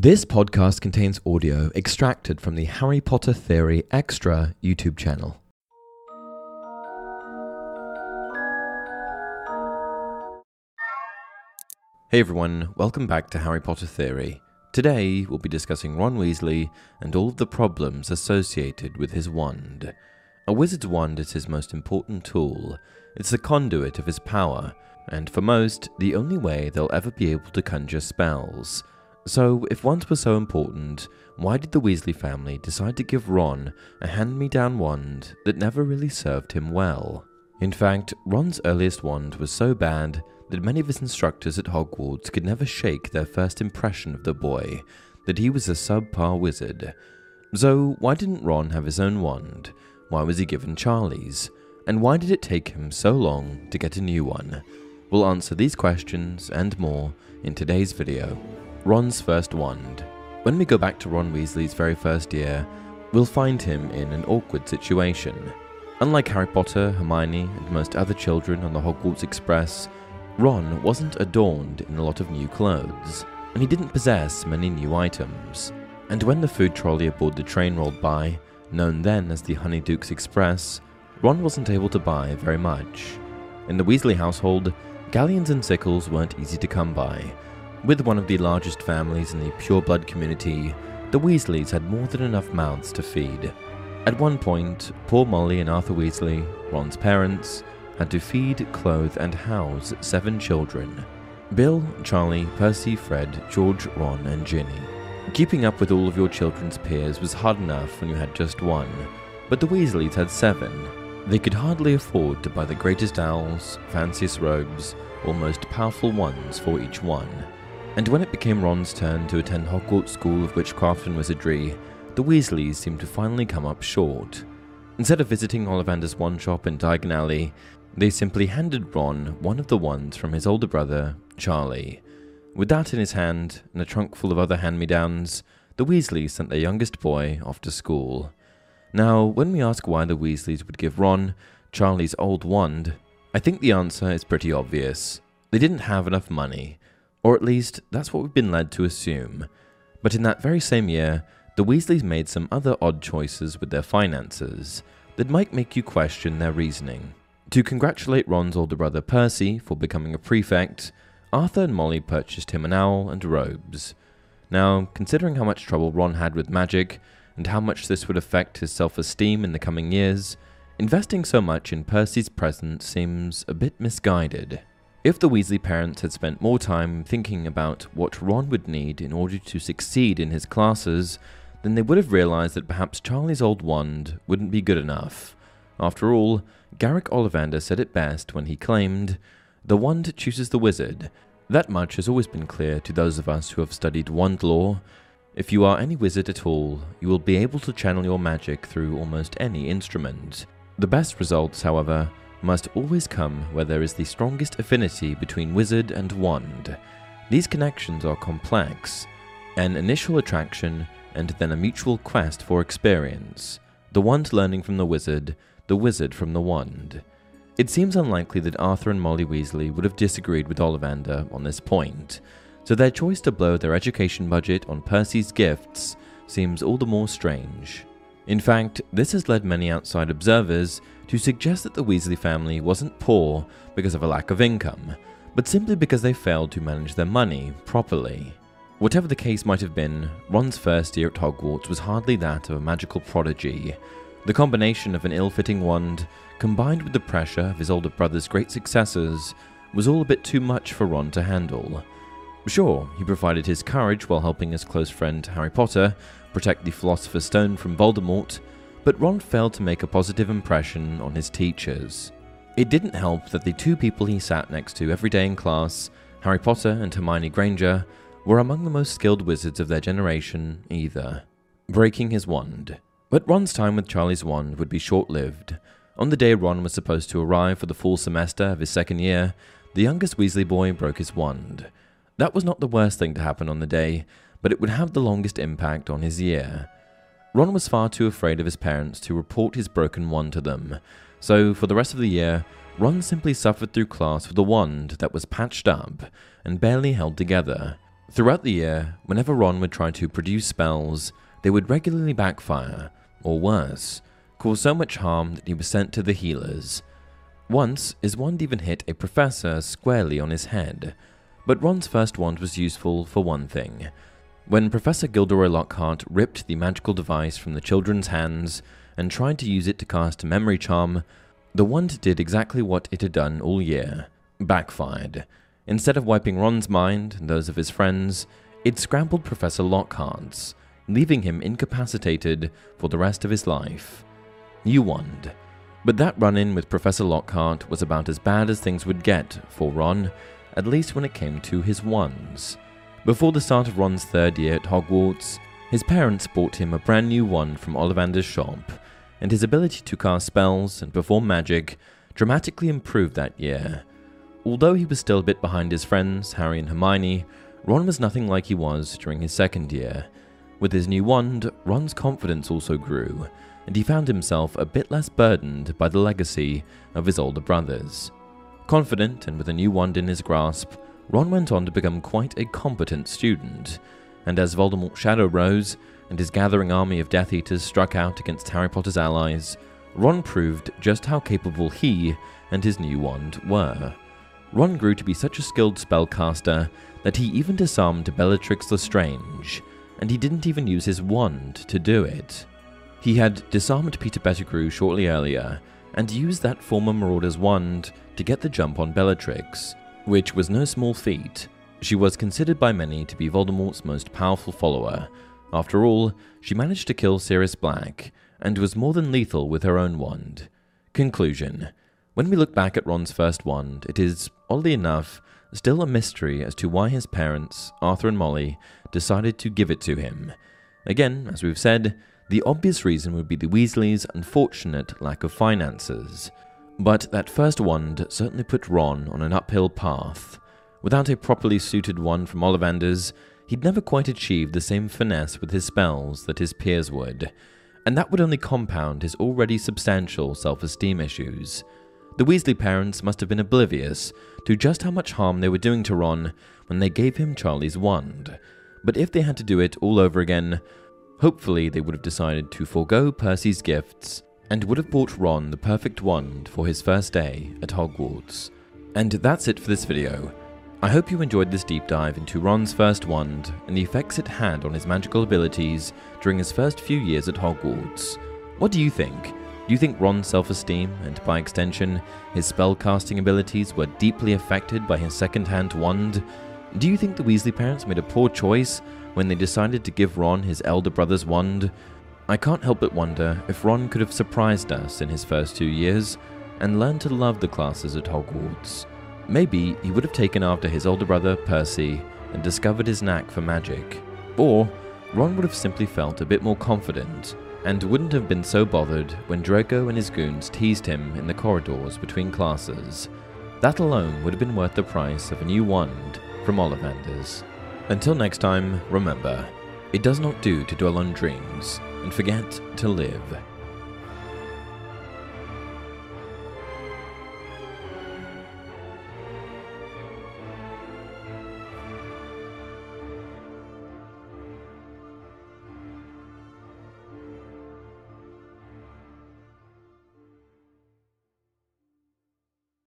This podcast contains audio extracted from the Harry Potter Theory Extra YouTube channel. Hey everyone, welcome back to Harry Potter Theory. Today we'll be discussing Ron Weasley and all of the problems associated with his wand. A wizard's wand is his most important tool. It's the conduit of his power, and for most, the only way they'll ever be able to conjure spells. So, if wands were so important, why did the Weasley family decide to give Ron a hand me down wand that never really served him well? In fact, Ron's earliest wand was so bad that many of his instructors at Hogwarts could never shake their first impression of the boy that he was a subpar wizard. So, why didn't Ron have his own wand? Why was he given Charlie's? And why did it take him so long to get a new one? We'll answer these questions and more in today's video. Ron's first wand. When we go back to Ron Weasley's very first year, we'll find him in an awkward situation. Unlike Harry Potter, Hermione, and most other children on the Hogwarts Express, Ron wasn't adorned in a lot of new clothes, and he didn't possess many new items. And when the food trolley aboard the train rolled by, known then as the Honeydukes Express, Ron wasn't able to buy very much. In the Weasley household, galleons and sickles weren't easy to come by, with one of the largest families in the pureblood community, the Weasleys had more than enough mouths to feed. At one point, poor Molly and Arthur Weasley, Ron's parents, had to feed, clothe, and house seven children Bill, Charlie, Percy, Fred, George, Ron, and Ginny. Keeping up with all of your children's peers was hard enough when you had just one, but the Weasleys had seven. They could hardly afford to buy the greatest owls, fanciest robes, or most powerful ones for each one. And when it became Ron's turn to attend Hogwarts School of Witchcraft and Wizardry, the Weasleys seemed to finally come up short. Instead of visiting Ollivander's wand shop in Diagon Alley, they simply handed Ron one of the wands from his older brother, Charlie. With that in his hand and a trunk full of other hand me downs, the Weasleys sent their youngest boy off to school. Now, when we ask why the Weasleys would give Ron Charlie's old wand, I think the answer is pretty obvious. They didn't have enough money, or at least, that's what we've been led to assume. But in that very same year, the Weasleys made some other odd choices with their finances that might make you question their reasoning. To congratulate Ron's older brother Percy for becoming a prefect, Arthur and Molly purchased him an owl and robes. Now, considering how much trouble Ron had with magic, and how much this would affect his self esteem in the coming years, investing so much in Percy's present seems a bit misguided. If the Weasley parents had spent more time thinking about what Ron would need in order to succeed in his classes, then they would have realized that perhaps Charlie's old wand wouldn't be good enough. After all, Garrick Ollivander said it best when he claimed, The wand chooses the wizard. That much has always been clear to those of us who have studied wand lore. If you are any wizard at all, you will be able to channel your magic through almost any instrument. The best results, however, must always come where there is the strongest affinity between wizard and wand. These connections are complex an initial attraction and then a mutual quest for experience, the wand learning from the wizard, the wizard from the wand. It seems unlikely that Arthur and Molly Weasley would have disagreed with Ollivander on this point, so their choice to blow their education budget on Percy's gifts seems all the more strange. In fact, this has led many outside observers to suggest that the Weasley family wasn't poor because of a lack of income, but simply because they failed to manage their money properly. Whatever the case might have been, Ron's first year at Hogwarts was hardly that of a magical prodigy. The combination of an ill fitting wand, combined with the pressure of his older brother's great successes, was all a bit too much for Ron to handle. Sure, he provided his courage while helping his close friend Harry Potter protect the Philosopher's Stone from Voldemort, but Ron failed to make a positive impression on his teachers. It didn't help that the two people he sat next to every day in class, Harry Potter and Hermione Granger, were among the most skilled wizards of their generation either. Breaking his wand. But Ron's time with Charlie's wand would be short lived. On the day Ron was supposed to arrive for the full semester of his second year, the youngest Weasley boy broke his wand. That was not the worst thing to happen on the day, but it would have the longest impact on his year. Ron was far too afraid of his parents to report his broken wand to them, so for the rest of the year, Ron simply suffered through class with a wand that was patched up and barely held together. Throughout the year, whenever Ron would try to produce spells, they would regularly backfire, or worse, cause so much harm that he was sent to the healers. Once, his wand even hit a professor squarely on his head, but Ron's first wand was useful for one thing. When Professor Gilderoy Lockhart ripped the magical device from the children's hands and tried to use it to cast a memory charm, the wand did exactly what it had done all year backfired. Instead of wiping Ron's mind and those of his friends, it scrambled Professor Lockhart's, leaving him incapacitated for the rest of his life. You wand. But that run in with Professor Lockhart was about as bad as things would get for Ron, at least when it came to his wands. Before the start of Ron's third year at Hogwarts, his parents bought him a brand new wand from Ollivander's shop, and his ability to cast spells and perform magic dramatically improved that year. Although he was still a bit behind his friends, Harry and Hermione, Ron was nothing like he was during his second year. With his new wand, Ron's confidence also grew, and he found himself a bit less burdened by the legacy of his older brothers. Confident and with a new wand in his grasp, Ron went on to become quite a competent student, and as Voldemort's shadow rose and his gathering army of Death Eaters struck out against Harry Potter's allies, Ron proved just how capable he and his new wand were. Ron grew to be such a skilled spellcaster that he even disarmed Bellatrix Lestrange, and he didn't even use his wand to do it. He had disarmed Peter Pettigrew shortly earlier and used that former Marauder's wand to get the jump on Bellatrix, which was no small feat. She was considered by many to be Voldemort's most powerful follower. After all, she managed to kill Sirius Black and was more than lethal with her own wand. Conclusion When we look back at Ron's first wand, it is, oddly enough, still a mystery as to why his parents, Arthur and Molly, decided to give it to him. Again, as we've said, the obvious reason would be the Weasleys' unfortunate lack of finances. But that first wand certainly put Ron on an uphill path. Without a properly suited wand from Ollivander's, he'd never quite achieved the same finesse with his spells that his peers would, and that would only compound his already substantial self esteem issues. The Weasley parents must have been oblivious to just how much harm they were doing to Ron when they gave him Charlie's wand, but if they had to do it all over again, Hopefully, they would have decided to forego Percy's gifts and would have bought Ron the perfect wand for his first day at Hogwarts. And that's it for this video. I hope you enjoyed this deep dive into Ron's first wand and the effects it had on his magical abilities during his first few years at Hogwarts. What do you think? Do you think Ron's self esteem, and by extension, his spellcasting abilities, were deeply affected by his second hand wand? Do you think the Weasley parents made a poor choice when they decided to give Ron his elder brother's wand, I can't help but wonder if Ron could have surprised us in his first two years and learned to love the classes at Hogwarts. Maybe he would have taken after his older brother, Percy, and discovered his knack for magic. Or Ron would have simply felt a bit more confident and wouldn't have been so bothered when Draco and his goons teased him in the corridors between classes. That alone would have been worth the price of a new wand from Ollivander's. Until next time, remember, it does not do to dwell on dreams and forget to live.